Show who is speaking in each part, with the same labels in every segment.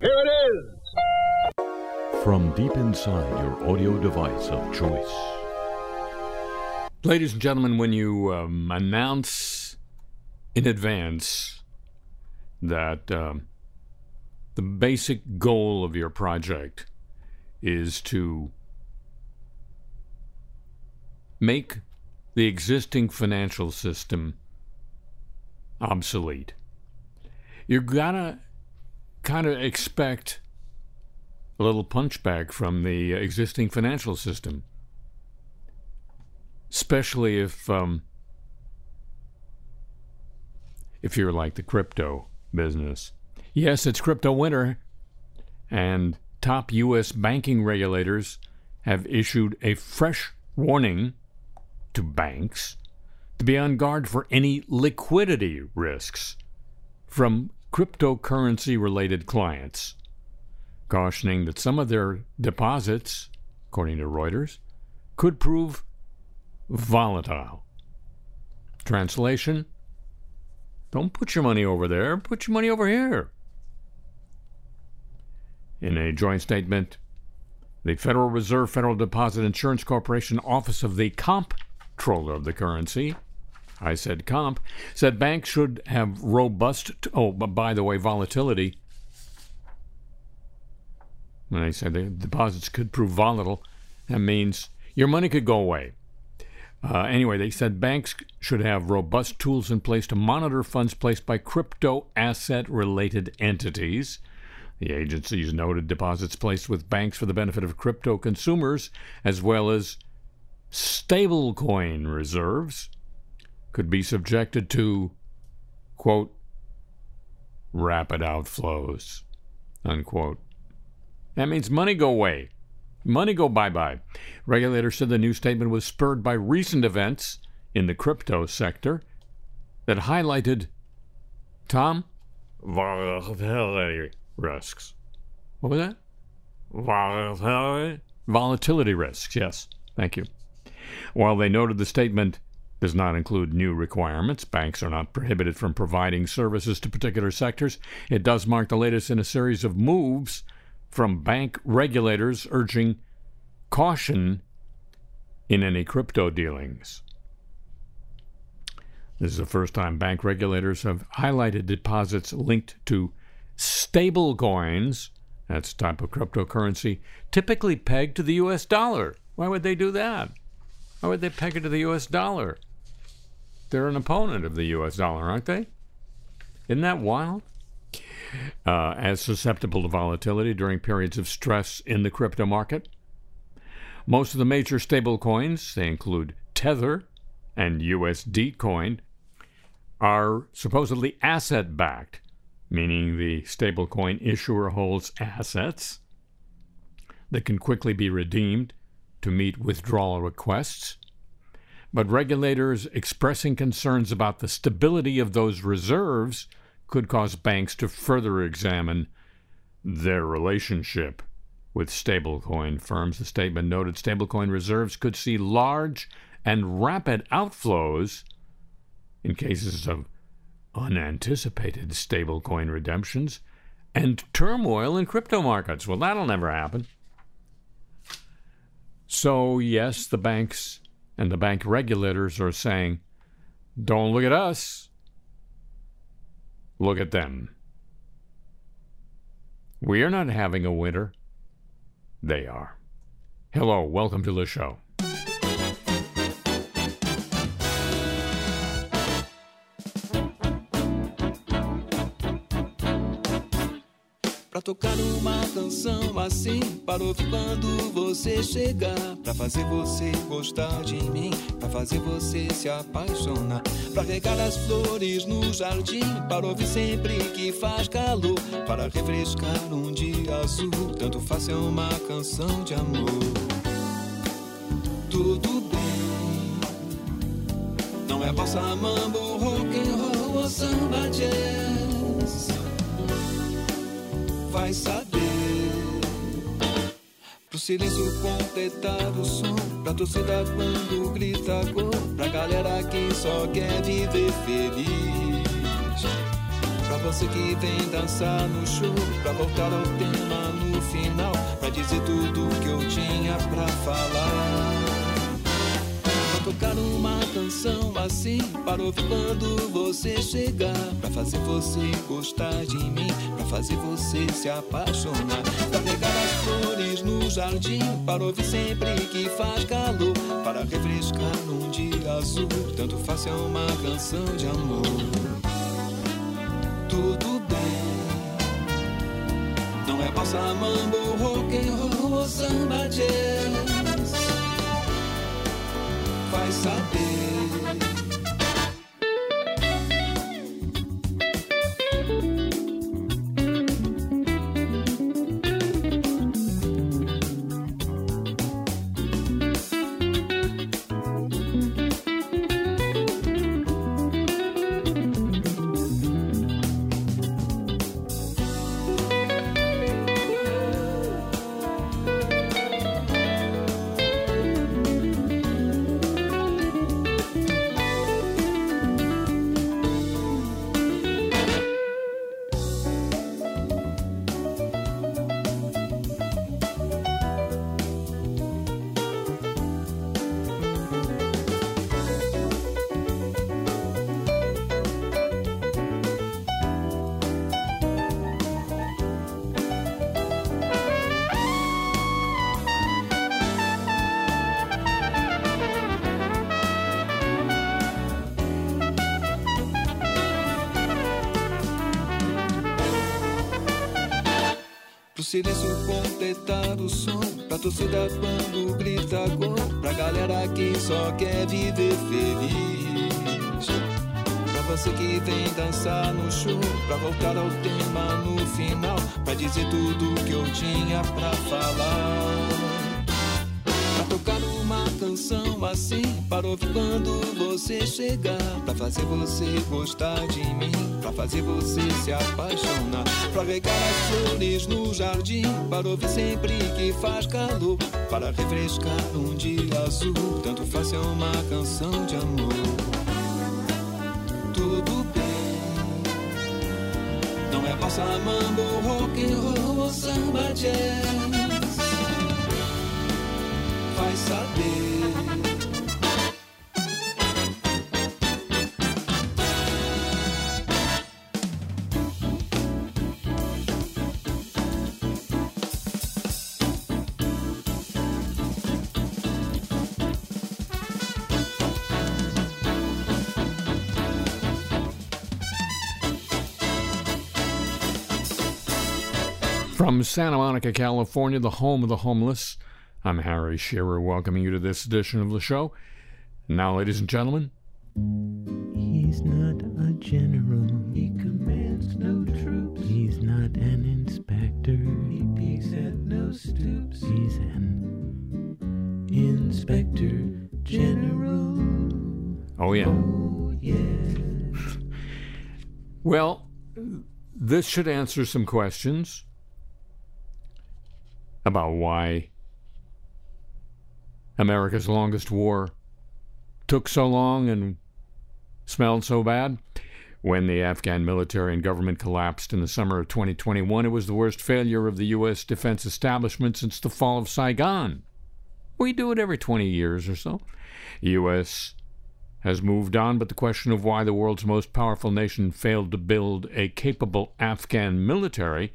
Speaker 1: Here it is!
Speaker 2: From deep inside your audio device of choice.
Speaker 3: Ladies and gentlemen, when you um, announce in advance that um, the basic goal of your project is to make the existing financial system obsolete. You're gonna kind of expect a little punchback from the existing financial system, especially if um, if you're like the crypto business. Yes, it's crypto winter, and top U.S. banking regulators have issued a fresh warning to banks to be on guard for any liquidity risks from cryptocurrency related clients, cautioning that some of their deposits, according to Reuters, could prove volatile. Translation Don't put your money over there, put your money over here. In a joint statement, the Federal Reserve Federal Deposit Insurance Corporation Office of the Comptroller of the Currency I said comp, said banks should have robust, oh, by the way, volatility. When I said the deposits could prove volatile, that means your money could go away. Uh, anyway, they said banks should have robust tools in place to monitor funds placed by crypto asset related entities. The agencies noted deposits placed with banks for the benefit of crypto consumers, as well as stablecoin reserves, could be subjected to, quote, rapid outflows, unquote. That means money go away. Money go bye bye. Regulators said the new statement was spurred by recent events in the crypto sector that highlighted, Tom, volatility risks. What was that? Volatility? Volatility risks, yes. Thank you. While they noted the statement does not include new requirements. Banks are not prohibited from providing services to particular sectors. It does mark the latest in a series of moves from bank regulators urging caution in any crypto dealings. This is the first time bank regulators have highlighted deposits linked to stable coins, that's a type of cryptocurrency, typically pegged to the US dollar. Why would they do that? Why would they peg it to the US dollar? They're an opponent of the U.S. dollar, aren't they? Isn't that wild? Uh, as susceptible to volatility during periods of stress in the crypto market. Most of the major stable coins, they include Tether and USD Coin, are supposedly asset backed, meaning the stablecoin issuer holds assets that can quickly be redeemed to meet withdrawal requests but regulators expressing concerns about the stability of those reserves could cause banks to further examine their relationship with stablecoin firms. The statement noted stablecoin reserves could see large and rapid outflows in cases of unanticipated stablecoin redemptions and turmoil in crypto markets. Well, that'll never happen. So, yes, the banks and the bank regulators are saying, don't look at us, look at them. We are not having a winter, they are. Hello, welcome to the show.
Speaker 4: Pra tocar uma canção assim, para ouvir quando você chegar. Pra fazer você gostar de mim, pra fazer você se apaixonar. Pra regar as flores no jardim, para ouvir sempre que faz calor. Para refrescar um dia azul, tanto faz é uma canção de amor. Tudo bem, não é bossa, mambo, rock and roll ou samba jazz vai saber. Pro silêncio completar o som, pra torcida quando grita gol, pra galera que só quer viver feliz. Pra você que vem dançar no show, pra voltar ao tema no final, pra dizer tudo que eu tinha pra falar. Tocar uma canção assim, para ouvir quando você chegar, pra fazer você gostar de mim, pra fazer você se apaixonar, pra pegar as flores no jardim, para ouvir sempre que faz calor, para refrescar num dia azul, tanto faz é uma canção de amor tudo bem. Não é bossa, mambo, rock and roll samba jazz. Vai o som Pra torcida quando grita gol Pra galera que só quer viver feliz. Pra você que vem dançar no show Pra voltar ao tema no final Pra dizer tudo que eu tinha pra falar canção assim. Para ouvir quando você chegar Pra fazer você gostar de mim Pra fazer você se apaixonar Pra regar as flores no jardim Para ouvir sempre que faz calor Para refrescar um dia azul. Tanto faz é uma canção de amor. Tudo bem. Não é bossa, mambo, rock and roll ou samba jazz
Speaker 3: From Santa Monica, California, the home of the homeless, I'm Harry Shearer, welcoming you to this edition of the show. Now, ladies and gentlemen,
Speaker 5: He's not a general. He commands no troops. He's not an inspector. He peeks at no stoops. He's an inspector general.
Speaker 3: oh yeah.
Speaker 5: Oh, yeah.
Speaker 3: Well, this should answer some questions about why America's longest war took so long and smelled so bad. When the Afghan military and government collapsed in the summer of 2021, it was the worst failure of the U.S. defense establishment since the fall of Saigon. We do it every 20 years or so. The U.S. has moved on, but the question of why the world's most powerful nation failed to build a capable Afghan military,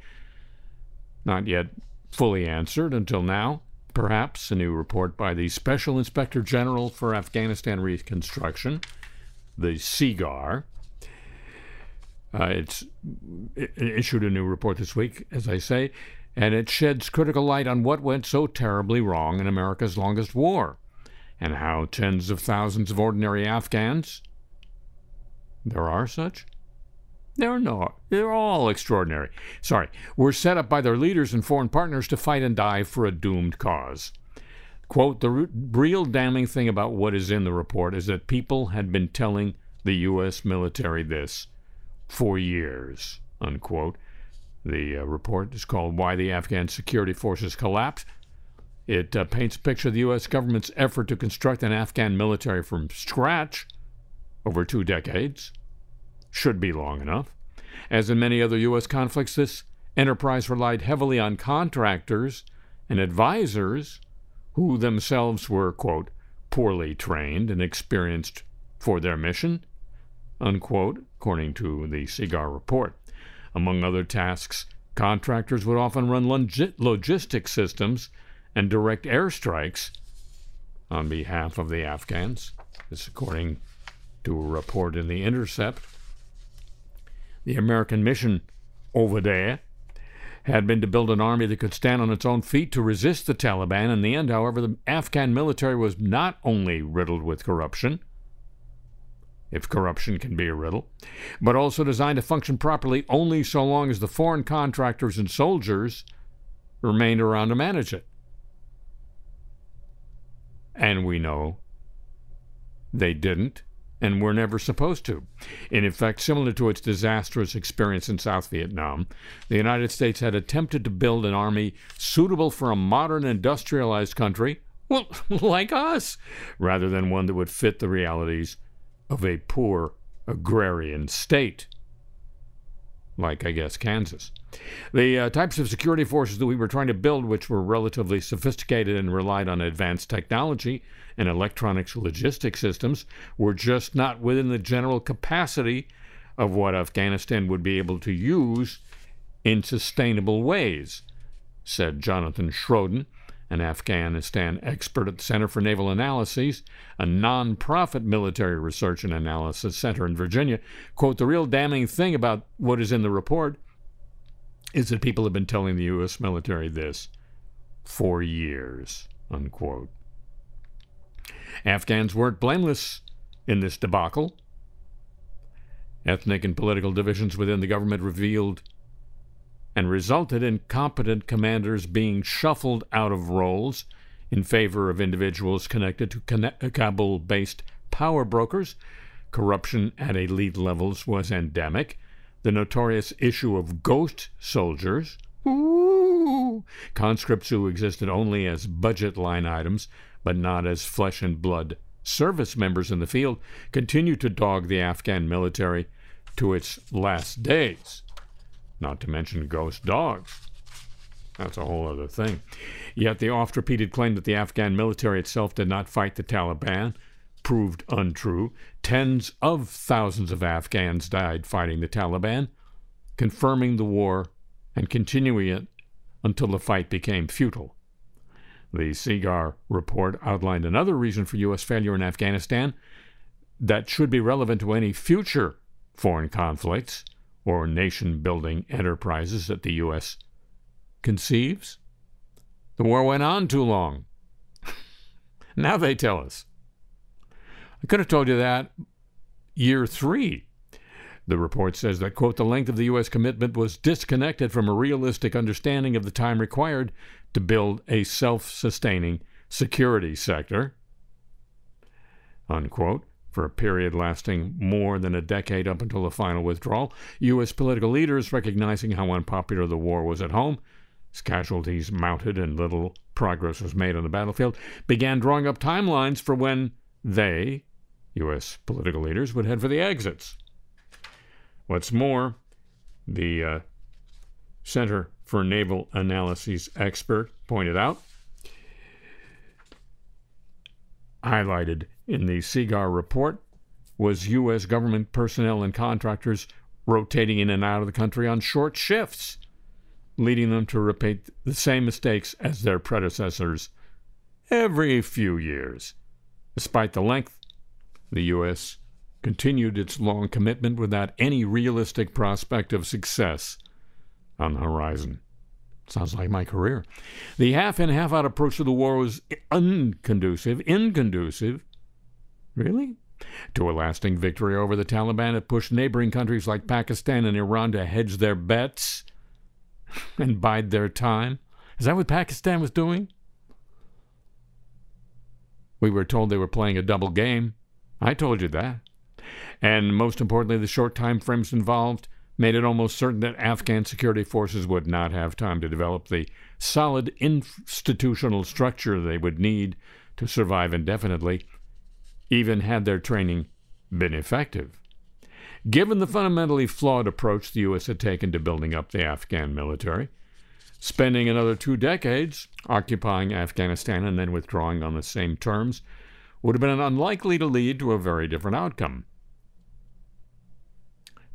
Speaker 3: not yet fully answered until now. Perhaps a new report by the Special Inspector General for Afghanistan Reconstruction, the SIGAR. Uh, it's it issued a new report this week, as I say, and it sheds critical light on what went so terribly wrong in America's longest war and how tens of thousands of ordinary Afghans, there are such, they're not, they're all extraordinary, sorry, were set up by their leaders and foreign partners to fight and die for a doomed cause. Quote, the re- real damning thing about what is in the report is that people had been telling the U.S. military this for years, unquote. The uh, report is called Why the Afghan Security Forces Collapsed. It uh, paints a picture of the U.S. government's effort to construct an Afghan military from scratch over two decades. Should be long enough. As in many other U.S. conflicts, this enterprise relied heavily on contractors and advisors who themselves were, quote, poorly trained and experienced for their mission, unquote, according to the SIGAR report. Among other tasks, contractors would often run logi- logistic systems and direct airstrikes on behalf of the Afghans. This, according to a report in The Intercept. The American mission over there had been to build an army that could stand on its own feet to resist the Taliban. In the end, however, the Afghan military was not only riddled with corruption, if corruption can be a riddle, but also designed to function properly only so long as the foreign contractors and soldiers remained around to manage it. And we know they didn't and were never supposed to. In effect, similar to its disastrous experience in South Vietnam, the United States had attempted to build an army suitable for a modern industrialized country, well, like us, rather than one that would fit the realities of a poor agrarian state, like, I guess, Kansas. The uh, types of security forces that we were trying to build, which were relatively sophisticated and relied on advanced technology and electronics logistic systems, were just not within the general capacity of what Afghanistan would be able to use in sustainable ways, said Jonathan Schroden, an Afghanistan expert at the Center for Naval Analyses, a nonprofit military research and analysis center in Virginia. Quote, the real damning thing about what is in the report is that people have been telling the U.S. military this for years, unquote. Afghans weren't blameless in this debacle. Ethnic and political divisions within the government revealed and resulted in competent commanders being shuffled out of roles in favor of individuals connected to uh, Kabul based power brokers. Corruption at elite levels was endemic. The notorious issue of ghost soldiers, ooh, conscripts who existed only as budget line items but not as flesh and blood service members in the field, continued to dog the Afghan military to its last days not to mention ghost dogs. That's a whole other thing. Yet the oft repeated claim that the Afghan military itself did not fight the Taliban proved untrue. Tens of thousands of Afghans died fighting the Taliban, confirming the war and continuing it until the fight became futile. The SIGAR report outlined another reason for U.S. failure in Afghanistan that should be relevant to any future foreign conflicts or nation building enterprises that the U.S. conceives. The war went on too long. now they tell us. I could have told you that year three. The report says that, quote, the length of the U.S. commitment was disconnected from a realistic understanding of the time required to build a self sustaining security sector, unquote for a period lasting more than a decade up until the final withdrawal. U.S. political leaders, recognizing how unpopular the war was at home, as casualties mounted and little progress was made on the battlefield, began drawing up timelines for when they, U.S. political leaders, would head for the exits. What's more, the uh, Center for Naval Analyses expert pointed out, highlighted in the SIGAR report was U.S. government personnel and contractors rotating in and out of the country on short shifts, leading them to repeat the same mistakes as their predecessors every few years. Despite the length, the U.S. continued its long commitment without any realistic prospect of success on the horizon. Sounds like my career. The half in, half out approach to the war was unconducive, inconducive Really? To a lasting victory over the Taliban, it pushed neighboring countries like Pakistan and Iran to hedge their bets and bide their time. Is that what Pakistan was doing? We were told they were playing a double game. I told you that. And most importantly, the short time frames involved made it almost certain that Afghan security forces would not have time to develop the solid institutional structure they would need to survive indefinitely even had their training been effective. Given the fundamentally flawed approach the U.S. had taken to building up the Afghan military, spending another two decades occupying Afghanistan and then withdrawing on the same terms would have been unlikely to lead to a very different outcome.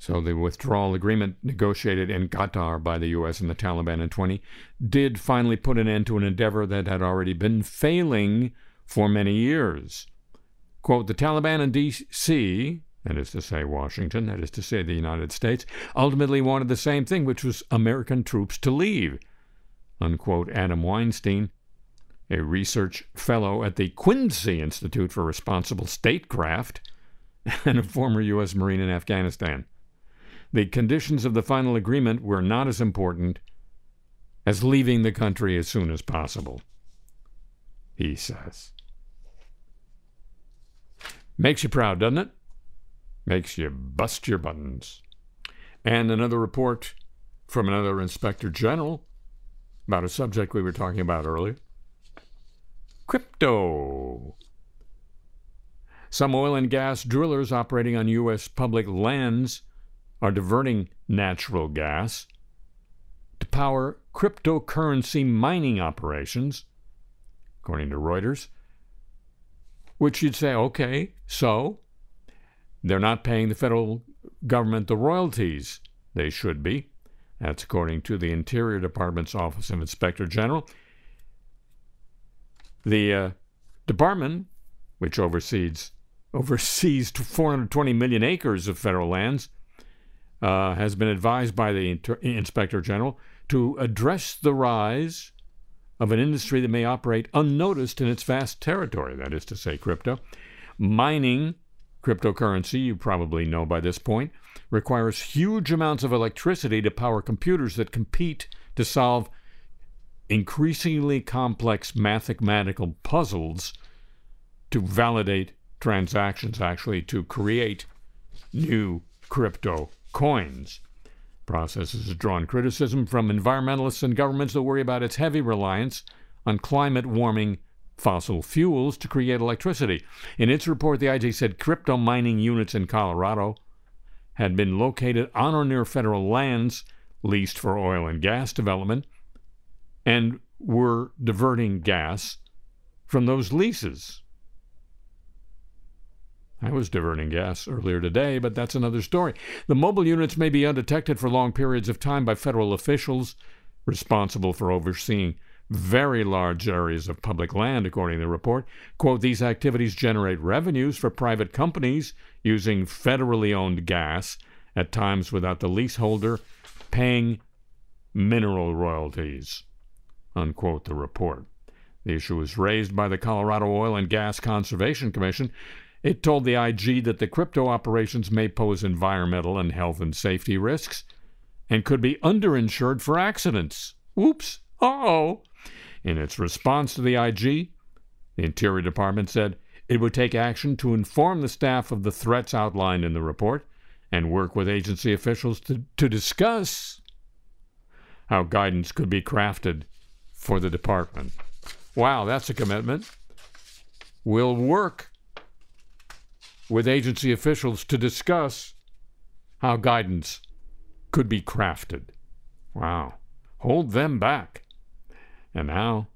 Speaker 3: So the withdrawal agreement negotiated in Qatar by the U.S. and the Taliban in 20 did finally put an end to an endeavor that had already been failing for many years. Quote, the Taliban in D.C., that is to say Washington, that is to say the United States, ultimately wanted the same thing, which was American troops to leave. Unquote, Adam Weinstein, a research fellow at the Quincy Institute for Responsible Statecraft and a former U.S. Marine in Afghanistan. The conditions of the final agreement were not as important as leaving the country as soon as possible, he says. Makes you proud, doesn't it? Makes you bust your buttons. And another report from another inspector general about a subject we were talking about earlier crypto. Some oil and gas drillers operating on U.S. public lands are diverting natural gas to power cryptocurrency mining operations, according to Reuters. Which you'd say, okay, so they're not paying the federal government the royalties they should be. That's according to the Interior Department's Office of Inspector General. The uh, department, which oversees oversees 420 million acres of federal lands, uh, has been advised by the Inter- Inspector General to address the rise of an industry that may operate unnoticed in its vast territory, that is to say, crypto. Mining cryptocurrency, you probably know by this point, requires huge amounts of electricity to power computers that compete to solve increasingly complex mathematical puzzles to validate transactions, actually, to create new crypto coins. Process has drawn criticism from environmentalists and governments that worry about its heavy reliance on climate warming fossil fuels to create electricity. In its report, the IG said crypto mining units in Colorado had been located on or near federal lands leased for oil and gas development and were diverting gas from those leases. I was diverting gas earlier today, but that's another story. The mobile units may be undetected for long periods of time by federal officials responsible for overseeing very large areas of public land, according to the report. Quote, these activities generate revenues for private companies using federally owned gas, at times without the leaseholder paying mineral royalties, unquote, the report. The issue was raised by the Colorado Oil and Gas Conservation Commission, it told the IG that the crypto operations may pose environmental and health and safety risks and could be underinsured for accidents. Oops. Uh oh. In its response to the IG, the Interior Department said it would take action to inform the staff of the threats outlined in the report and work with agency officials to, to discuss how guidance could be crafted for the department. Wow, that's a commitment. We'll work with agency officials to discuss how guidance could be crafted. Wow. Hold them back. And now.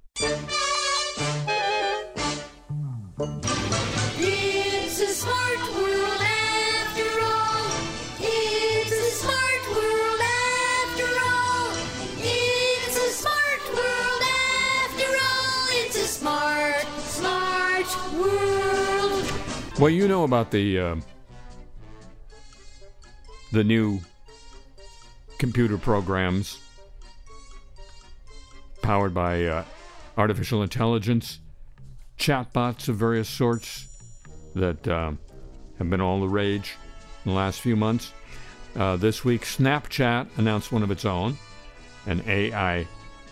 Speaker 3: Well, you know about the uh, the new computer programs powered by uh, artificial intelligence, chatbots of various sorts that uh, have been all the rage in the last few months. Uh, this week, Snapchat announced one of its own, an AI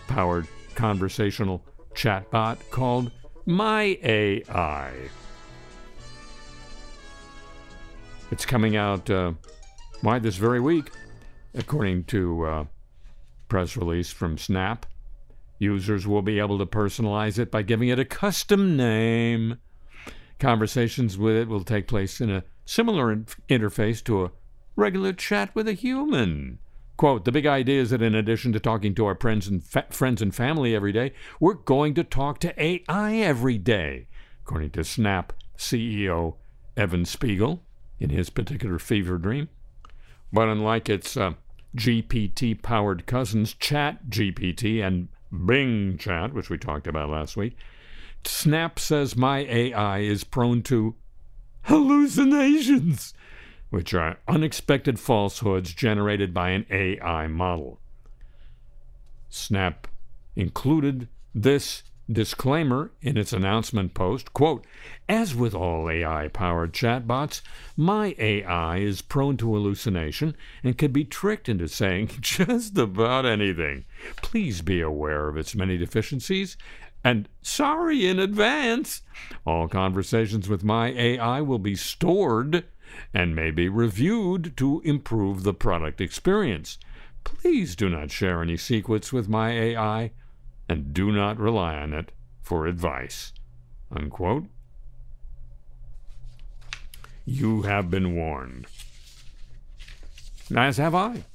Speaker 3: powered conversational chatbot called My AI. It's coming out, uh, why, this very week, according to uh, press release from Snap. Users will be able to personalize it by giving it a custom name. Conversations with it will take place in a similar in- interface to a regular chat with a human. Quote, the big idea is that in addition to talking to our friends and, fa- friends and family every day, we're going to talk to AI every day, according to Snap CEO Evan Spiegel in his particular fever dream. But unlike its uh, GPT powered cousins, Chat GPT and Bing Chat, which we talked about last week, Snap says my AI is prone to hallucinations, which are unexpected falsehoods generated by an AI model. Snap included this disclaimer in its announcement post quote as with all ai powered chatbots my ai is prone to hallucination and can be tricked into saying just about anything. Please be aware of its many deficiencies and sorry in advance. All conversations with my ai will be stored and may be reviewed to improve the product experience. Please do not share any secrets with my ai and do not rely on it for advice. Unquote. You have been warned. As have I.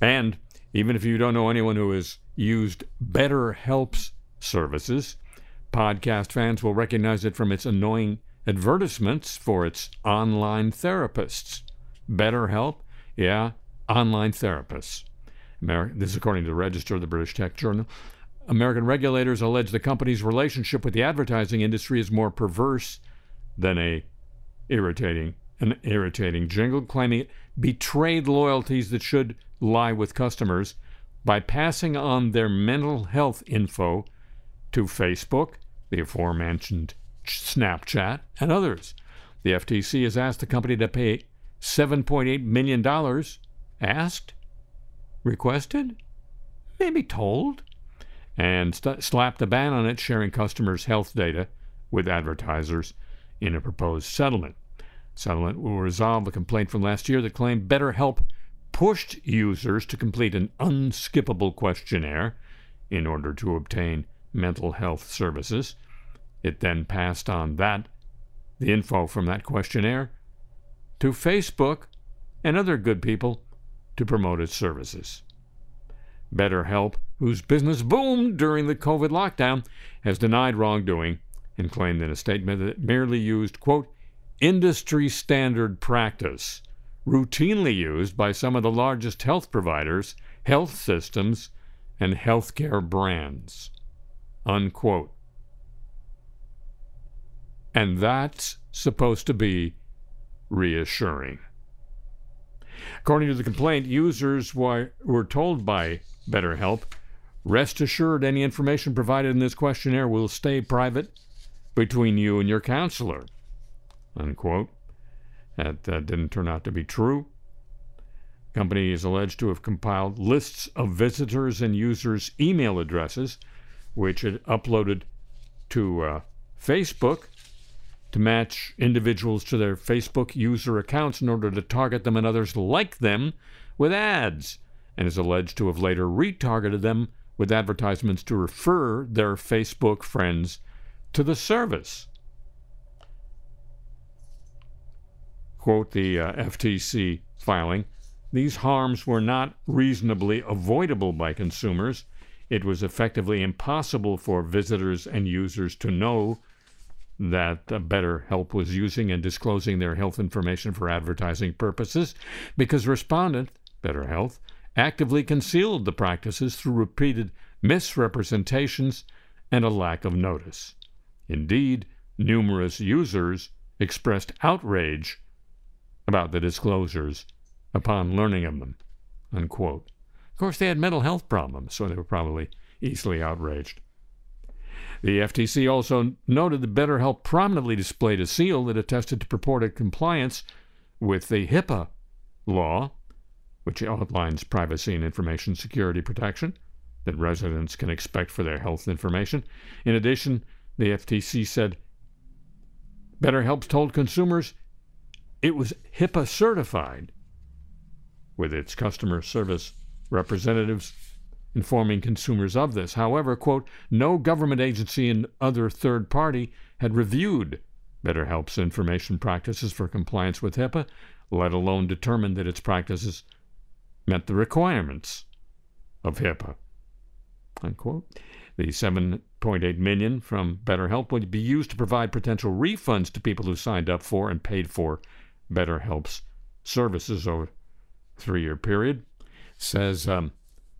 Speaker 3: And even if you don't know anyone who has used BetterHelp's services, podcast fans will recognize it from its annoying advertisements for its online therapists. BetterHelp, yeah, online therapists. This is according to the Register of the British Tech Journal. American regulators allege the company's relationship with the advertising industry is more perverse than a irritating an irritating jingle, claiming it betrayed loyalties that should lie with customers by passing on their mental health info to Facebook, the aforementioned Snapchat, and others. The FTC has asked the company to pay $7.8 million. Asked? Requested? Maybe told? And st- slapped a ban on it sharing customers' health data with advertisers in a proposed settlement. Settlement will resolve a complaint from last year that claimed BetterHelp pushed users to complete an unskippable questionnaire in order to obtain mental health services. It then passed on that the info from that questionnaire to Facebook and other good people to promote its services. BetterHelp, whose business boomed during the COVID lockdown, has denied wrongdoing and claimed in a statement that it merely used, quote, industry standard practice, routinely used by some of the largest health providers, health systems, and healthcare brands, unquote. And that's supposed to be reassuring. According to the complaint, users were, told by BetterHelp rest assured any information provided in this questionnaire will stay private between you and your counselor. Unquote. That uh, didn't turn out to be true. The company is alleged to have compiled lists of visitors and users' email addresses, which it uploaded to uh, Facebook to match individuals to their Facebook user accounts in order to target them and others like them with ads, and is alleged to have later retargeted them with advertisements to refer their Facebook friends to the service. Quote the uh, FTC filing These harms were not reasonably avoidable by consumers. It was effectively impossible for visitors and users to know that BetterHelp was using and disclosing their health information for advertising purposes because respondent, BetterHealth, actively concealed the practices through repeated misrepresentations and a lack of notice. Indeed, numerous users expressed outrage about the disclosures upon learning of them. Unquote. Of course, they had mental health problems, so they were probably easily outraged. The FTC also noted that BetterHelp prominently displayed a seal that attested to purported compliance with the HIPAA law, which outlines privacy and information security protection that residents can expect for their health information. In addition, the FTC said BetterHelp told consumers it was HIPAA certified, with its customer service representatives informing consumers of this. However, quote, no government agency and other third party had reviewed BetterHelp's information practices for compliance with HIPAA, let alone determined that its practices met the requirements of HIPAA. Unquote. The 7.8 million from BetterHelp would be used to provide potential refunds to people who signed up for and paid for BetterHelp's services over a three-year period. Says um,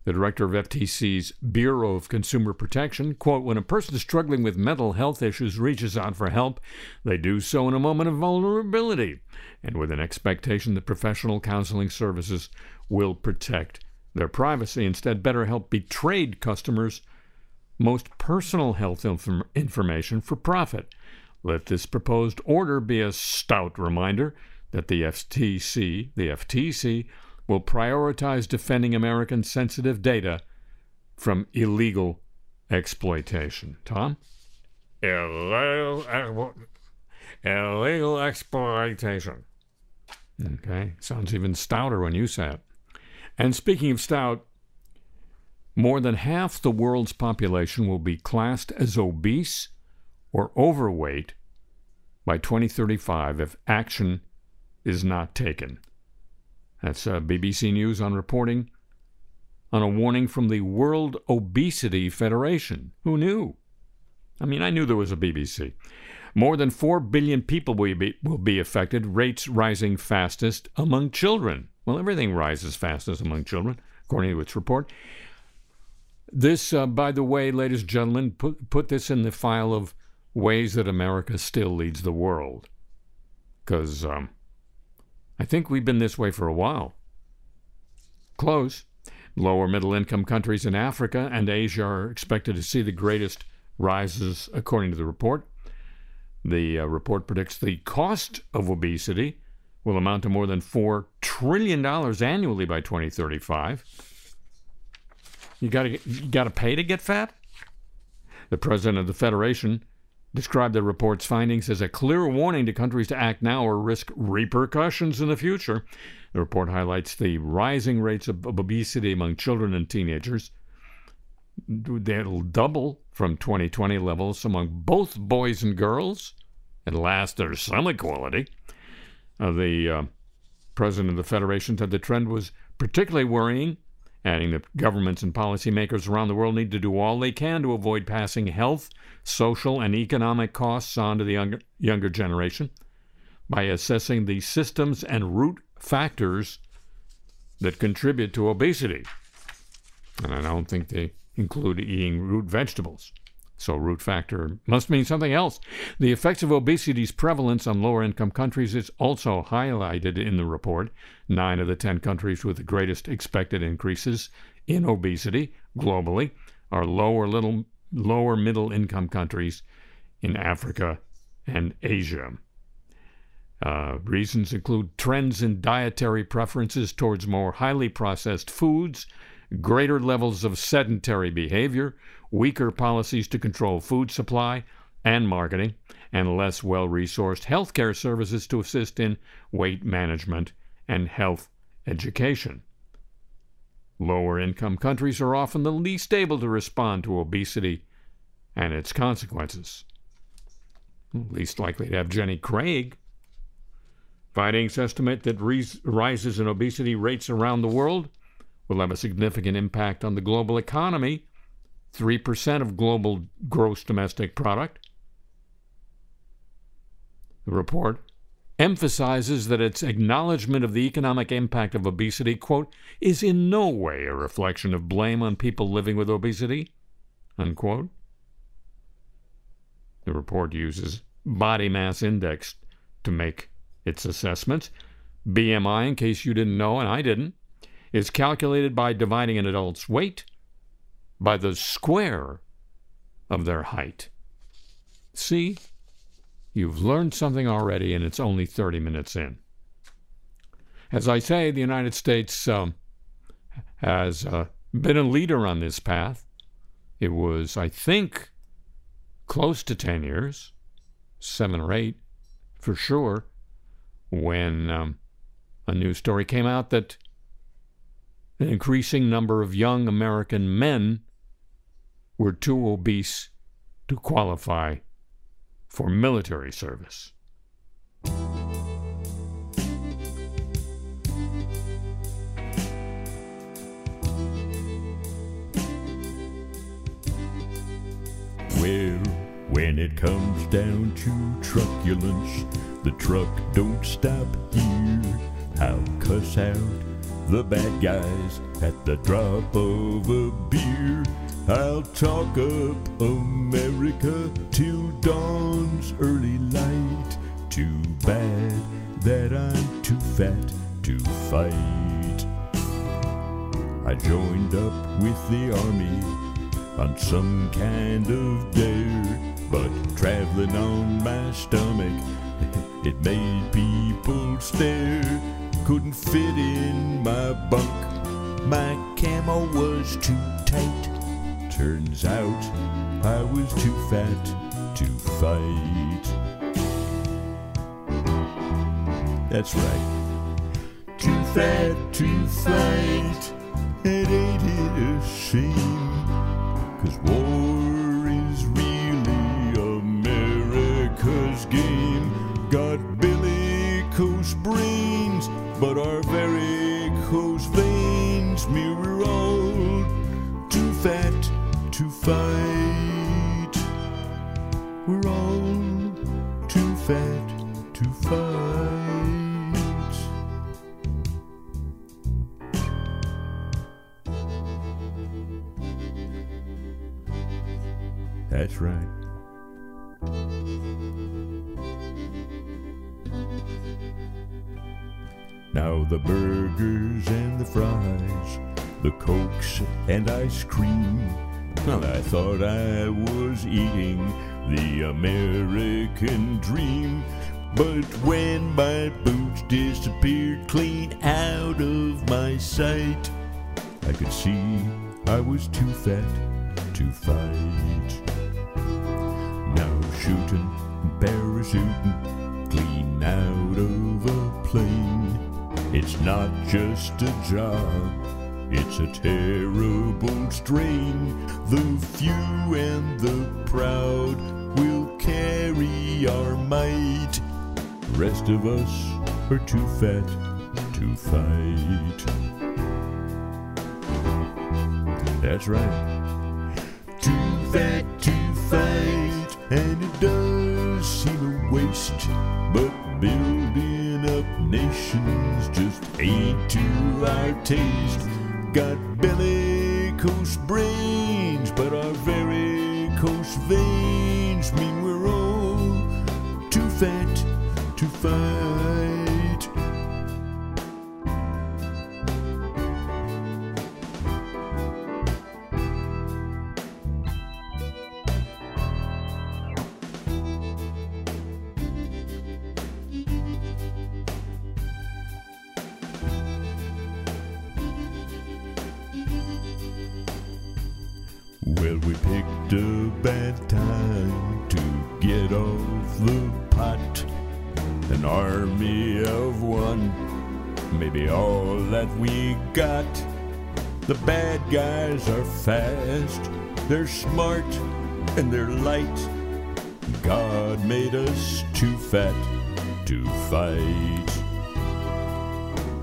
Speaker 3: the director of FTC's Bureau of Consumer Protection, quote, when a person struggling with mental health issues reaches out for help, they do so in a moment of vulnerability and with an expectation that professional counseling services will protect their privacy. Instead, BetterHelp betrayed customers' most personal health inf- information for profit. Let this proposed order be a stout reminder that the FTC, the FTC, will prioritize defending American sensitive data from illegal exploitation. Tom? Illegal, illegal exploitation. Okay, sounds even stouter when you say it. And speaking of stout, more than half the world's population will be classed as obese or overweight by 2035 if action is not taken. That's uh, BBC News on reporting on a warning from the World Obesity Federation. Who knew? I mean, I knew there was a BBC. More than 4 billion people will be, will be affected, rates rising fastest among children. Well, everything rises fastest among children, according to its report. This, uh, by the way, ladies and gentlemen, put, put this in the file of ways that America still leads the world. Because um, I think we've been this way for a while. Close. Lower middle income countries in Africa and Asia are expected to see the greatest rises, according to the report. The uh, report predicts the cost of obesity will amount to more than $4 trillion annually by 2035. You got to you got to pay to get fat? The president of the Federation described the report's findings as a clear warning to countries to act now or risk repercussions in the future. The report highlights the rising rates of obesity among children and teenagers. That'll double from 2020 levels among both boys and girls. At last, there's some equality. Uh, the uh, president of the Federation said the trend was particularly worrying adding that governments and policymakers around the world need to do all they can to avoid passing health, social, and economic costs on to the younger, younger generation by assessing the systems and root factors that contribute to obesity. And I don't think they include eating root vegetables. So, root factor must mean something else. The effects of obesity's prevalence on lower income countries is also highlighted in the report. Nine of the 10 countries with the greatest expected increases in obesity globally are lower, little, lower middle income countries in Africa and Asia. Uh, reasons include trends in dietary preferences towards more highly processed foods, greater levels of sedentary behavior, weaker policies to control food supply and marketing, and less well resourced healthcare services to assist in weight management and health education. Lower income countries are often the least able to respond to obesity and its consequences. Least likely to have Jenny Craig. Findings estimate that rises in obesity rates around the world will have a significant impact on the global economy 3% of global gross domestic product. The report emphasizes that its acknowledgement of the economic impact of obesity, quote, is in no way a reflection of blame on people living with obesity, unquote. The report uses body mass index to make its assessments. BMI, in case you didn't know, and I didn't, is calculated by dividing an adult's weight by the square of their height. See, you've learned something already, and it's only 30 minutes in. As I say, the United States um, has uh, been a leader on this path. It was, I think, close to 10 years, seven or eight for sure, when um, a news story came out that an increasing number of young American men were too obese to qualify for military service.
Speaker 6: Well, when it comes down to truculence, the truck don't stop here. I'll cuss out the bad guys at the drop of a beer. I'll talk up America till dawn's early light. Too bad that I'm too fat to fight. I joined up with the army on some kind of dare, but traveling on my stomach, it made people stare. Couldn't fit in my bunk, my camo was too tight. Turns out I was too fat to fight. That's right. Too fat to fight. It ain't it a shame? Cause war but our Well, I thought I was eating the American dream. But when my boots disappeared clean out of my sight, I could see I was too fat to fight. Now shooting parachuting clean out of a plane. It's not just a job, it's a terrible strain. The few and the proud will carry our might. Rest of us are too fat to fight. That's right. Too fat to fight, and it does seem a waste. But building up nations just ain't to our taste. Got bellicose brains, but our varicose veins mean we're all too fat to fight. Bad time to get off the pot. An army of one, maybe all that we got. The bad guys are fast, they're smart, and they're light. God made us too fat to fight.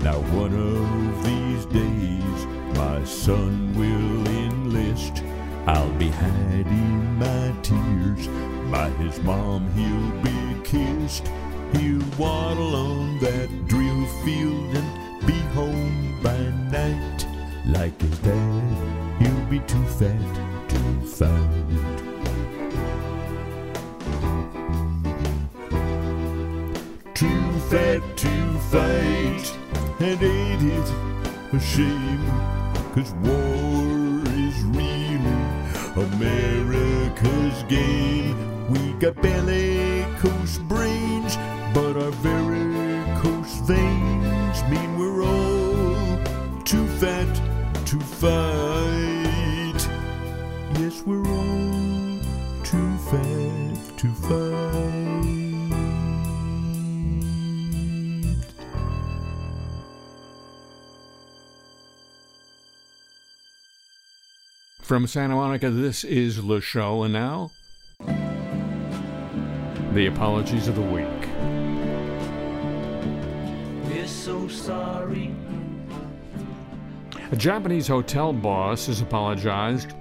Speaker 6: Now, one of these days, my son will enlist. I'll be hiding my tears. By his mom, he'll be kissed. He'll waddle on that drill field and be home by night. Like his dad, he'll be too fat to fight. Too fat to fight, and ain't it a shame? Cause war America's game. We got bellicose
Speaker 3: From Santa Monica, this is Le Show, and now the apologies of the week.
Speaker 5: We're so sorry.
Speaker 3: A Japanese hotel boss has apologized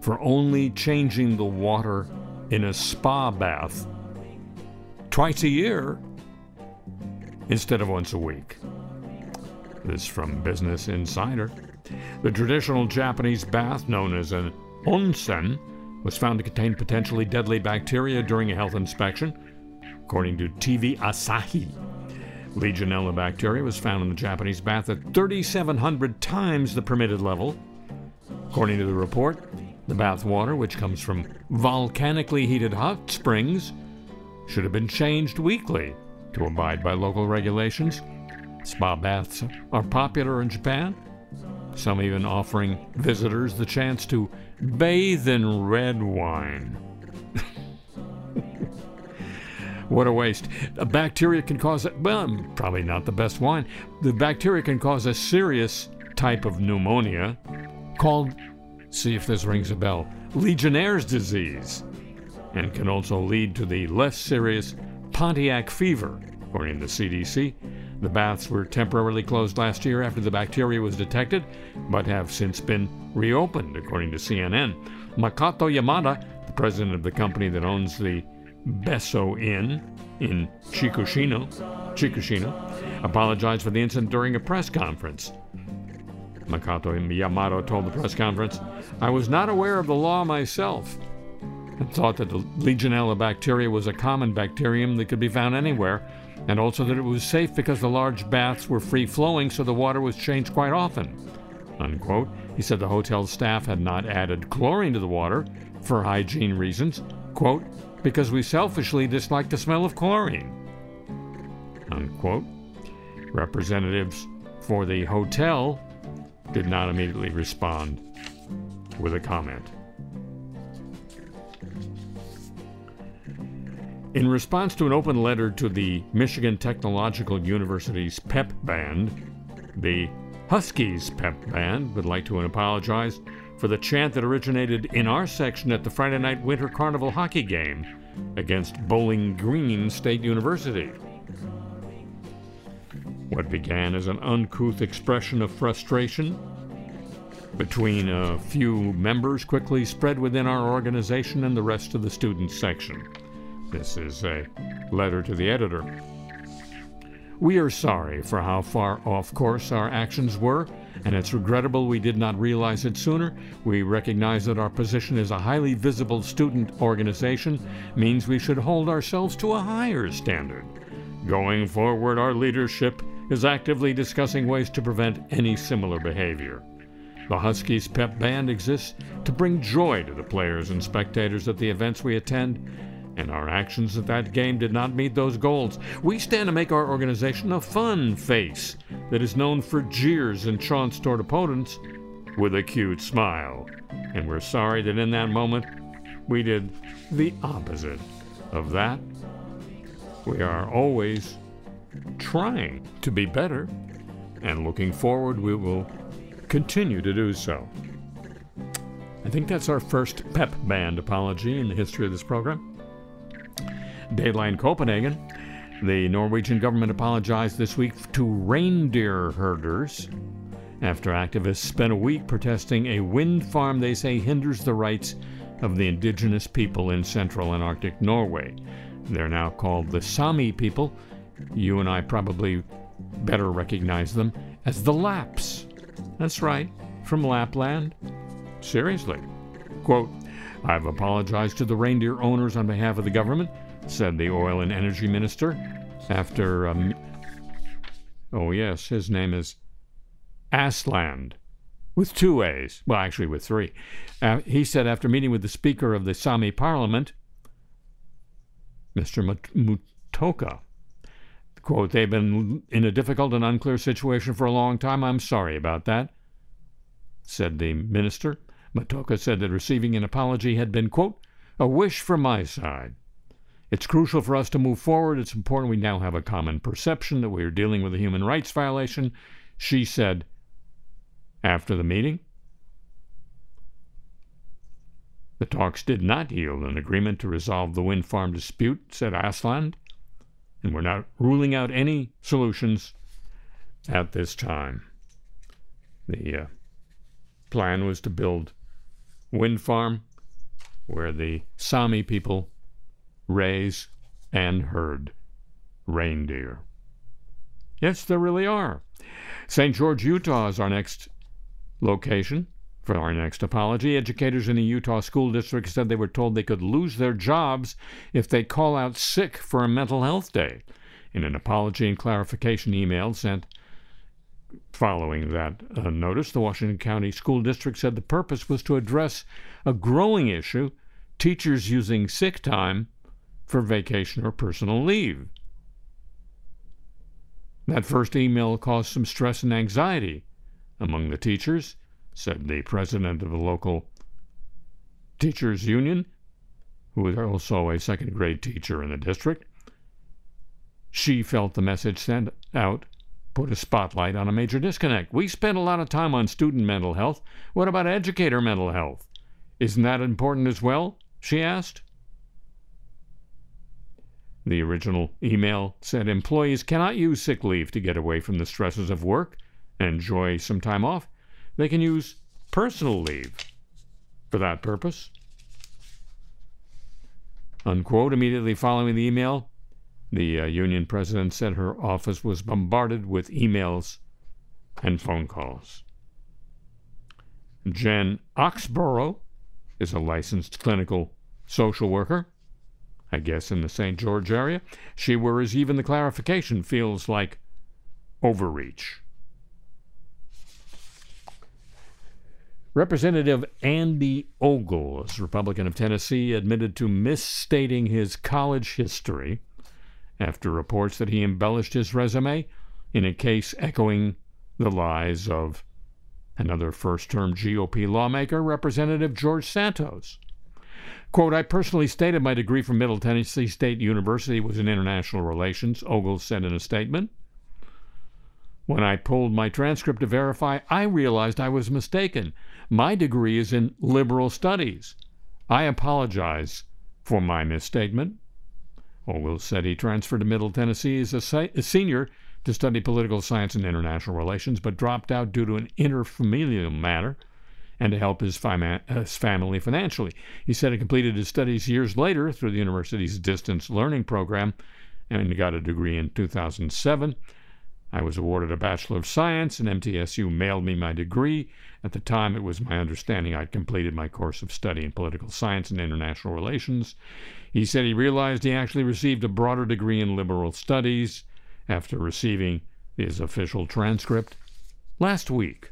Speaker 3: for only changing the water in a spa bath twice a year instead of once a week. This from Business Insider. The traditional Japanese bath, known as an onsen, was found to contain potentially deadly bacteria during a health inspection, according to TV Asahi. Legionella bacteria was found in the Japanese bath at 3,700 times the permitted level. According to the report, the bath water, which comes from volcanically heated hot springs, should have been changed weekly to abide by local regulations. Spa baths are popular in Japan, some even offering visitors the chance to bathe in red wine. what a waste. A bacteria can cause, well, probably not the best wine. The bacteria can cause a serious type of pneumonia called, see if this rings a bell, Legionnaire's disease, and can also lead to the less serious Pontiac fever, according to the CDC. The baths were temporarily closed last year after the bacteria was detected, but have since been reopened, according to CNN. Makoto Yamada, the president of the company that owns the Besso Inn in Chikushino, Chikushino, apologized for the incident during a press conference. Makoto Yamada told the press conference, I was not aware of the law myself and thought that the Legionella bacteria was a common bacterium that could be found anywhere, and also that it was safe because the large baths were free flowing, so the water was changed quite often. Unquote. He said the hotel staff had not added chlorine to the water for hygiene reasons, quote, because we selfishly dislike the smell of chlorine. Unquote. Representatives for the hotel did not immediately respond with a comment. In response to an open letter to the Michigan Technological University's PEP band, the Huskies PEP band would like to apologize for the chant that originated in our section at the Friday night Winter Carnival hockey game against Bowling Green State University. What began as an uncouth expression of frustration between a few members quickly spread within our organization and the rest of the student section. This is a letter to the editor. We are sorry for how far off course our actions were, and it's regrettable we did not realize it sooner. We recognize that our position as a highly visible student organization means we should hold ourselves to a higher standard. Going forward, our leadership is actively discussing ways to prevent any similar behavior. The Huskies Pep Band exists to bring joy to the players and spectators at the events we attend, and our actions at that game did not meet those goals. We stand to make our organization a fun face that is known for jeers and chaunts toward opponents with a cute smile. And we're sorry that in that moment we did the opposite of that. We are always trying to be better, and looking forward, we will continue to do so. I think that's our first pep band apology in the history of this program. Dayline Copenhagen. The Norwegian government apologized this week to reindeer herders after activists spent a week protesting a wind farm they say hinders the rights of the indigenous people in central and Arctic Norway. They're now called the Sami people. You and I probably better recognize them as the Lapps. That's right, from Lapland. Seriously. Quote, I've apologized to the reindeer owners on behalf of the government, said the oil and energy minister, after. Um, oh, yes, his name is Aasland, with two A's. Well, actually, with three. Uh, he said after meeting with the Speaker of the Sami Parliament, Mr. Muotka, quote, they've been in a difficult and unclear situation for a long time. I'm sorry about that, said the minister. Muotka said that receiving an apology had been, quote, a wish from my side. It's crucial for us to move forward. It's important we now have a common perception that we are dealing with a human rights violation, she said after the meeting. The talks did not yield an agreement to resolve the wind farm dispute, said Aasland, and we're not ruling out any solutions at this time. The uh, plan was to build wind farm where the Sami people raise and herd reindeer. Yes, there really are. St. George, Utah is our next location for our next apology. Educators in the Utah school district said they were told they could lose their jobs if they call out sick for a mental health day. In an apology and clarification email sent following that uh, notice, the Washington County School District said the purpose was to address a growing issue teachers using sick time for vacation or personal leave. That first email caused some stress and anxiety among the teachers, said the president of the local teachers union, who is also a second grade teacher in the district. She felt the message sent out put a spotlight on a major disconnect. We spend a lot of time on student mental health. What about educator mental health? Isn't that important as well? She asked. The original email said employees cannot use sick leave to get away from the stresses of work and enjoy some time off. They can use personal leave for that purpose. Unquote. Immediately following the email, the uh, union president said her office was bombarded with emails and phone calls. Jen Oxborough is a licensed clinical social worker, I guess in the St. George area. She worries even the clarification feels like overreach. Representative Andy Ogles, Republican of Tennessee, admitted to misstating his college history after reports that he embellished his resume in a case echoing the lies of another first term GOP lawmaker, Representative George Santos. Quote, I personally stated my degree from Middle Tennessee State University was in international relations, Ogles said in a statement. When I pulled my transcript to verify, I realized I was mistaken. My degree is in liberal studies. I apologize for my misstatement. Ogles said he transferred to Middle Tennessee as a, se- a senior to study political science and international relations, but dropped out due to an interfamilial matter and to help his, his family financially. He said he completed his studies years later through the university's distance learning program and got a degree in 2007. I was awarded a Bachelor of Science, and MTSU mailed me my degree. At the time, it was my understanding I'd completed my course of study in political science and international relations. He said he realized he actually received a broader degree in liberal studies after receiving his official transcript last week.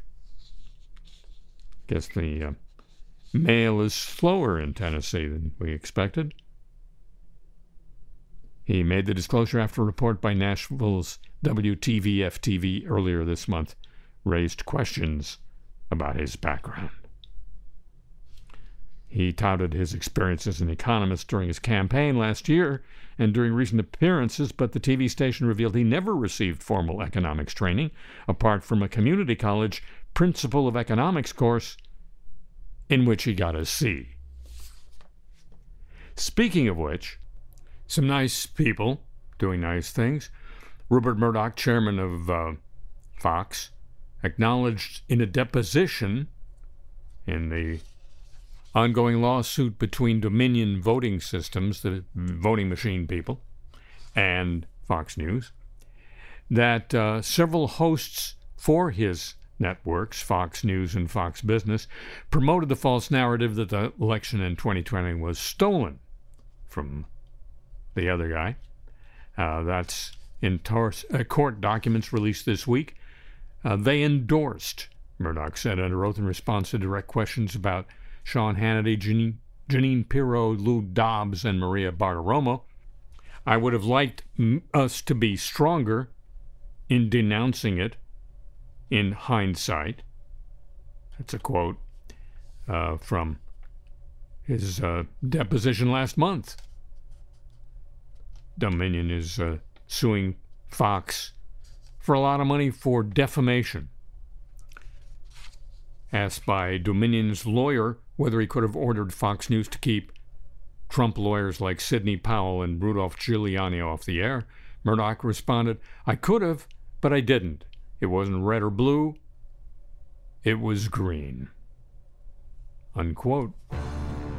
Speaker 3: Guess the uh, mail is slower in Tennessee than we expected. He made the disclosure after a report by Nashville's WTVF TV earlier this month raised questions about his background. He touted his experience as an economist during his campaign last year and during recent appearances, but the TV station revealed he never received formal economics training apart from a community college Principle of Economics course in which he got a C. Speaking of which, some nice people doing nice things. Rupert Murdoch, chairman of uh, Fox, acknowledged in a deposition in the ongoing lawsuit between Dominion Voting Systems, the voting machine people, and Fox News, that uh, several hosts for his networks, Fox News and Fox Business, promoted the false narrative that the election in 2020 was stolen from the other guy. Uh, that's in tor- uh, court documents released this week. Uh, they endorsed, Murdoch said under oath in response to direct questions about Sean Hannity, Jeanine, Jeanine Pirro, Lou Dobbs, and Maria Bartiromo. I would have liked m- us to be stronger in denouncing it in hindsight. That's a quote uh, from his uh, deposition last month. Dominion is uh, suing Fox for a lot of money for defamation. Asked by Dominion's lawyer whether he could have ordered Fox News to keep Trump lawyers like Sidney Powell and Rudolph Giuliani off the air, Murdoch responded, I could have, but I didn't. It wasn't red or blue, it was green. Unquote.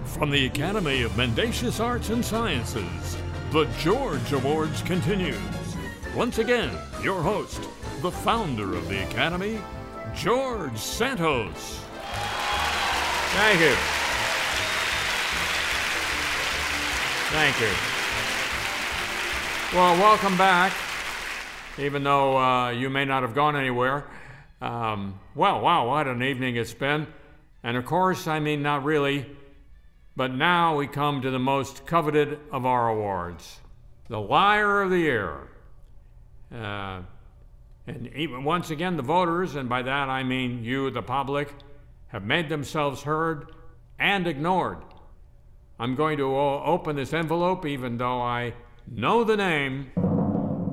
Speaker 3: From the Academy of Mendacious Arts and Sciences, the George Awards continues. Once again, your host, the founder of the Academy, George Santos. Thank you. Thank you. Well, welcome back, even though uh, you may not have gone anywhere. Um, well, wow, what an evening it's been. And of course, I mean, not really, but now we come to the most coveted of our awards the Liar of the Year. Uh, and even once again, the voters, and by that I mean you, the public, have made themselves heard and ignored. I'm going to open this envelope, even though I know the name.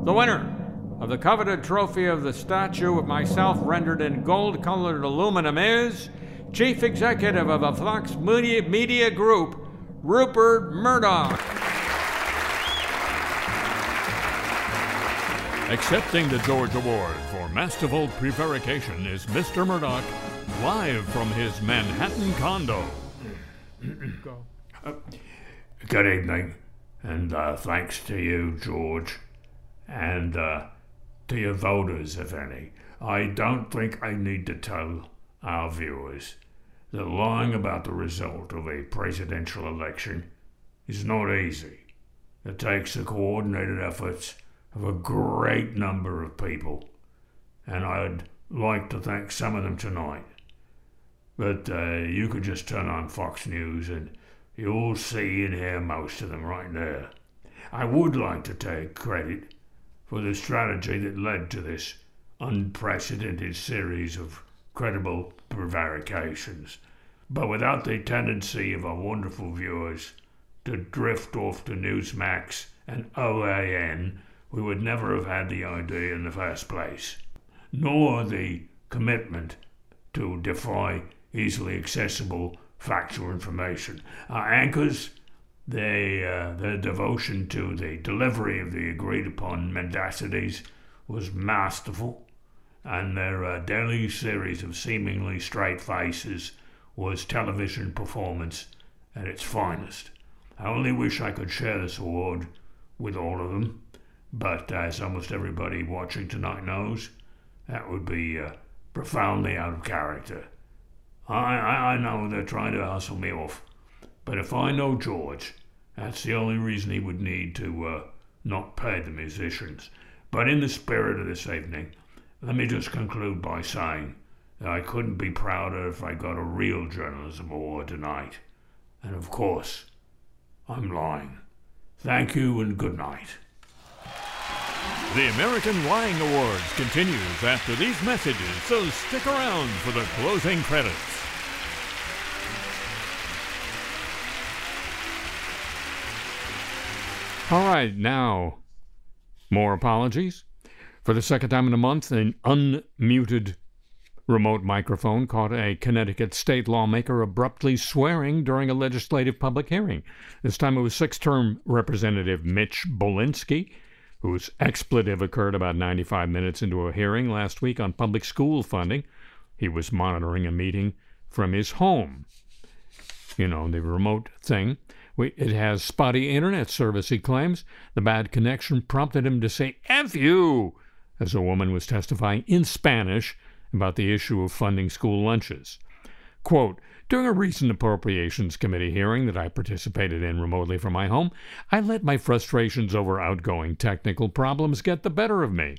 Speaker 3: The winner of the coveted trophy of the statue of myself rendered in gold colored aluminum is Chief Executive of the Fox Media, Media Group, Rupert Murdoch. Accepting the George Award for masterful prevarication is Mr. Murdoch, live from his Manhattan condo.
Speaker 7: Good evening, and uh, thanks to you, George, and uh, to your voters, if any. I don't think I need to tell our viewers that lying about the result of a presidential election is not easy. It takes the coordinated efforts of a great number of people, and I'd like to thank some of them tonight. But uh, you could just turn on Fox News and you'll see and hear most of them right there. I would like to take credit for the strategy that led to this unprecedented series of credible prevarications, but without the tendency of our wonderful viewers to drift off to Newsmax and OAN, we would never have had the idea in the first place, nor the commitment to defy easily accessible factual information. Our anchors, they, uh, their devotion to the delivery of the agreed upon mendacities was masterful, and their uh, daily series of seemingly straight faces was television performance at its finest. I only wish I could share this award with all of them, but as almost everybody watching tonight knows, that would be uh, profoundly out of character. I, I, I know they're trying to hustle me off, but if I know George, that's the only reason he would need to uh, not pay the musicians. But in the spirit of this evening, let me just conclude by saying that I couldn't be prouder if I got a real journalism award tonight. And of course, I'm lying. Thank you and good night.
Speaker 3: The American Lying Awards continues after these messages, so stick around for the closing credits. All right, now, more apologies. For the second time in a month, an unmuted remote microphone caught a Connecticut state lawmaker abruptly swearing during a legislative public hearing. This time it was six term Representative Mitch Bolinsky, whose expletive occurred about 95 minutes into a hearing last week on public school funding. He was monitoring a meeting from his home. You know, the remote thing. It has spotty internet service, he claims. The bad connection prompted him to say F you as a woman was testifying in Spanish about the issue of funding school lunches. Quote, during a recent Appropriations Committee hearing that I participated in remotely from my home, I let my frustrations over outgoing technical problems get the better of me.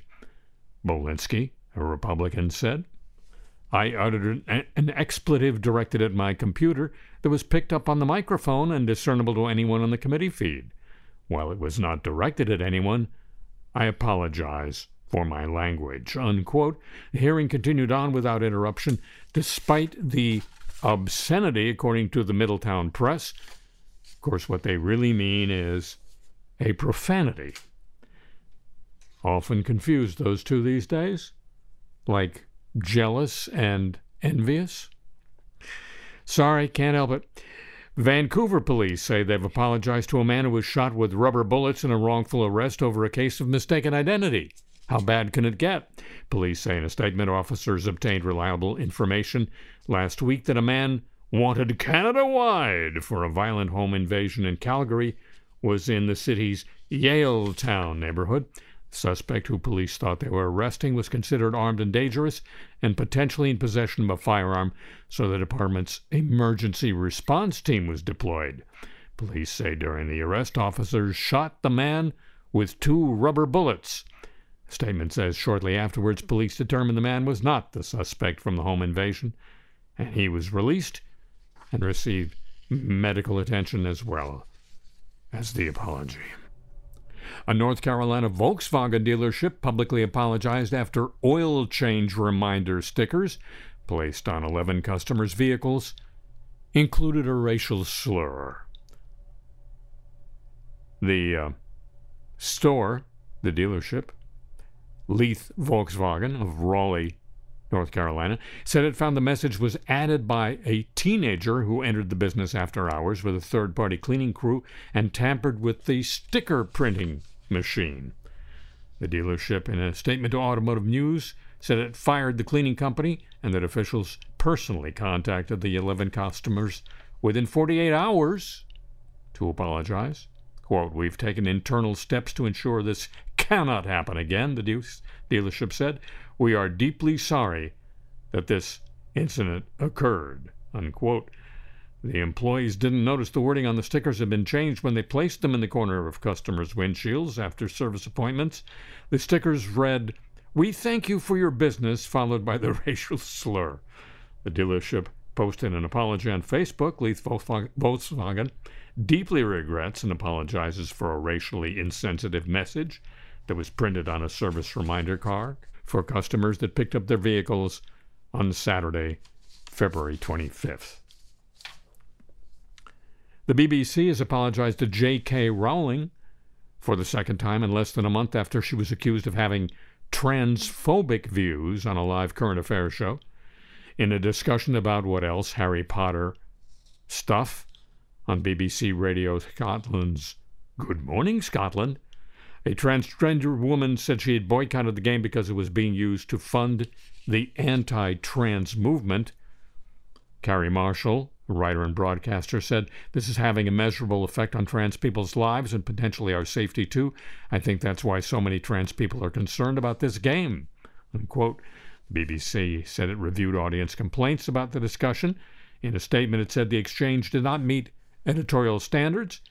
Speaker 3: Bolinsky, a Republican, said. I uttered an, an expletive directed at my computer that was picked up on the microphone and discernible to anyone on the committee feed. While it was not directed at anyone, I apologize for my language. Unquote. The hearing continued on without interruption, despite the obscenity, according to the Middletown Press. Of course, what they really mean is a profanity. Often confuse those two these days, like jealous and envious. Sorry, can't help it. Vancouver police say they've apologized to a man who was shot with rubber bullets in a wrongful arrest over a case of mistaken identity. How bad can it get? Police say in a statement officers obtained reliable information last week that a man wanted Canada wide for a violent home invasion in Calgary was in the city's Yaletown neighborhood. Suspect, who police thought they were arresting, was considered armed and dangerous and potentially in possession of a firearm, so the department's emergency response team was deployed. Police say during the arrest, officers shot the man with two rubber bullets. Statement says shortly afterwards, police determined the man was not the suspect from the home invasion, and he was released and received medical attention as well as the apology. A North Carolina Volkswagen dealership publicly apologized after oil change reminder stickers placed on 11 customers' vehicles included a racial slur. The uh, store, the dealership, Leith Volkswagen of Raleigh, North Carolina, said it found the message was added by a teenager who entered the business after hours with a third party cleaning crew and tampered with the sticker printing machine. The dealership, in a statement to Automotive News, said it fired the cleaning company and that officials personally contacted the 11 customers within 48 hours to apologize. Quote, We've taken internal steps to ensure this cannot happen again, the dealership said. We are deeply sorry that this incident occurred. Unquote. The employees didn't notice the wording on the stickers had been changed when they placed them in the corner of customers' windshields after service appointments. The stickers read, We thank you for your business, followed by the racial slur. The dealership posted an apology on Facebook. Leith Volkswagen deeply regrets and apologizes for a racially insensitive message that was printed on a service reminder card for customers that picked up their vehicles on Saturday, February 25th. The BBC has apologized to J.K. Rowling for the second time in less than a month after she was accused of having transphobic views on a live current affairs show. In a discussion about what else Harry Potter stuff on BBC Radio Scotland's Good Morning Scotland, a transgender woman said she had boycotted the game because it was being used to fund the anti trans movement. Carrie Marshall, a writer and broadcaster, said, This is having a measurable effect on trans people's lives and potentially our safety too. I think that's why so many trans people are concerned about this game. Unquote. BBC said it reviewed audience complaints about the discussion. In a statement, it said the exchange did not meet editorial standards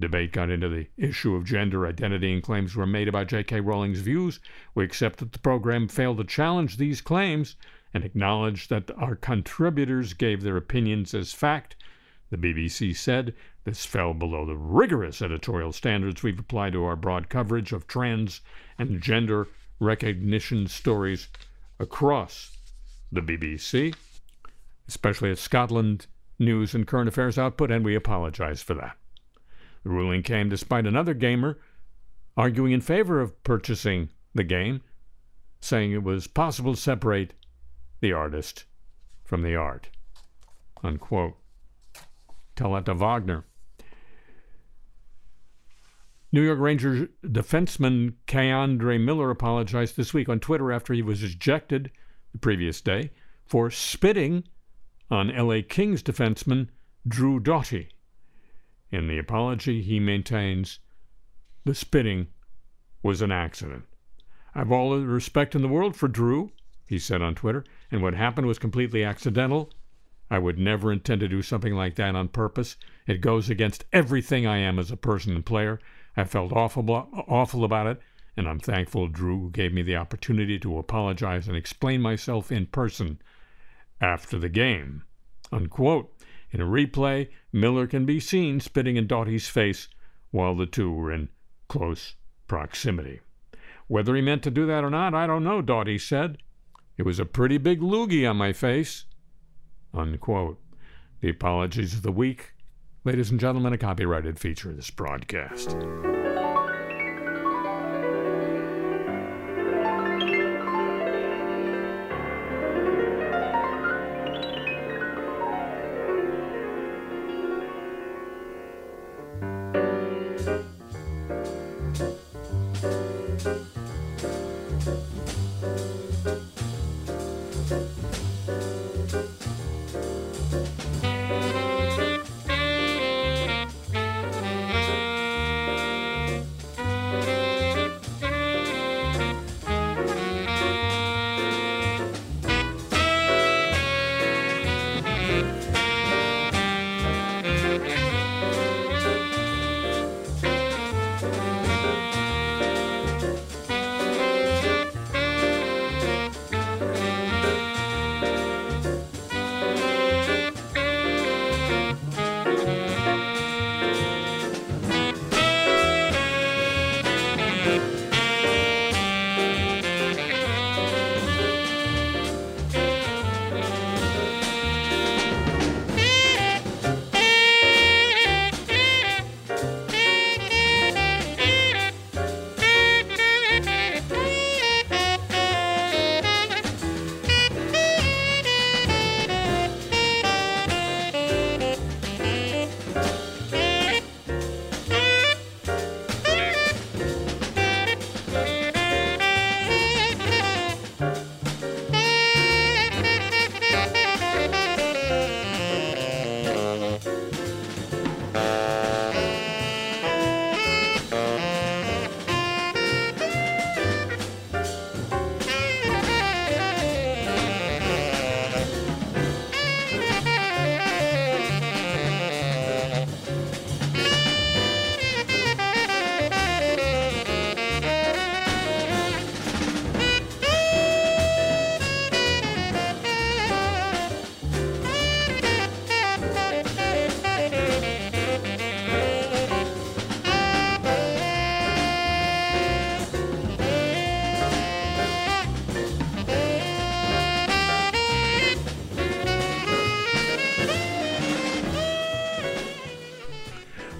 Speaker 3: debate got into the issue of gender identity and claims were made about J.K. Rowling's views. We accept that the program failed to challenge these claims and acknowledge that our contributors gave their opinions as fact. The BBC said this fell below the rigorous editorial standards we've applied to our broad coverage of trans and gender recognition stories across the BBC, especially its Scotland news and current affairs output, and we apologize for that. The ruling came despite another gamer arguing in favor of purchasing the game, saying it was possible to separate the artist from the art. Unquote. Tell that to Wagner. New York Rangers defenseman K'Andre Miller apologized this week on Twitter after he was ejected the previous day for spitting on LA Kings defenseman Drew Doughty. In the apology, he maintains the spitting was an accident. I have all the respect in the world for Drew, he said on Twitter, and what happened was completely accidental. I would never intend to do something like that on purpose. It goes against everything I am as a person and player. I felt awful, awful about it, and I'm thankful Drew gave me the opportunity to apologize and explain myself in person after the game. Unquote. In a replay, Miller can be seen spitting in Doughty's face while the two were in close proximity. Whether he meant to do that or not, I don't know, Doughty said. It was a pretty big loogie on my face. Unquote. The apologies of the week. Ladies and gentlemen, a copyrighted feature of this broadcast.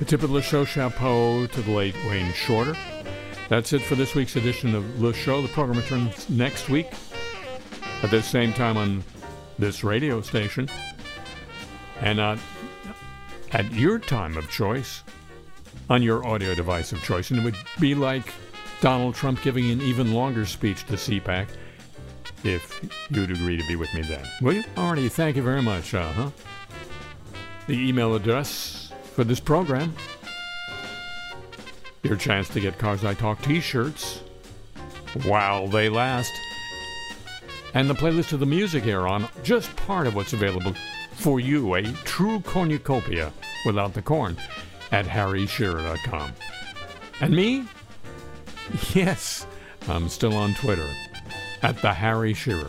Speaker 3: Tip of Le Show chapeau to the late Wayne Shorter. That's it for this week's edition of Le Show. The program returns next week at the same time on this radio station and uh, at your time of choice on your audio device of choice. And it would be like Donald Trump giving an even longer speech to CPAC if you'd agree to be with me then. Will you? Alrighty, thank you very much. Uh huh. The email address for this program. Your chance to get Cars I Talk t shirts while they last. And the playlist of the music here on just part of what's available for you, a true cornucopia without the corn, at harryshearer.com. And me? Yes, I'm still on Twitter at the Harry Shearer.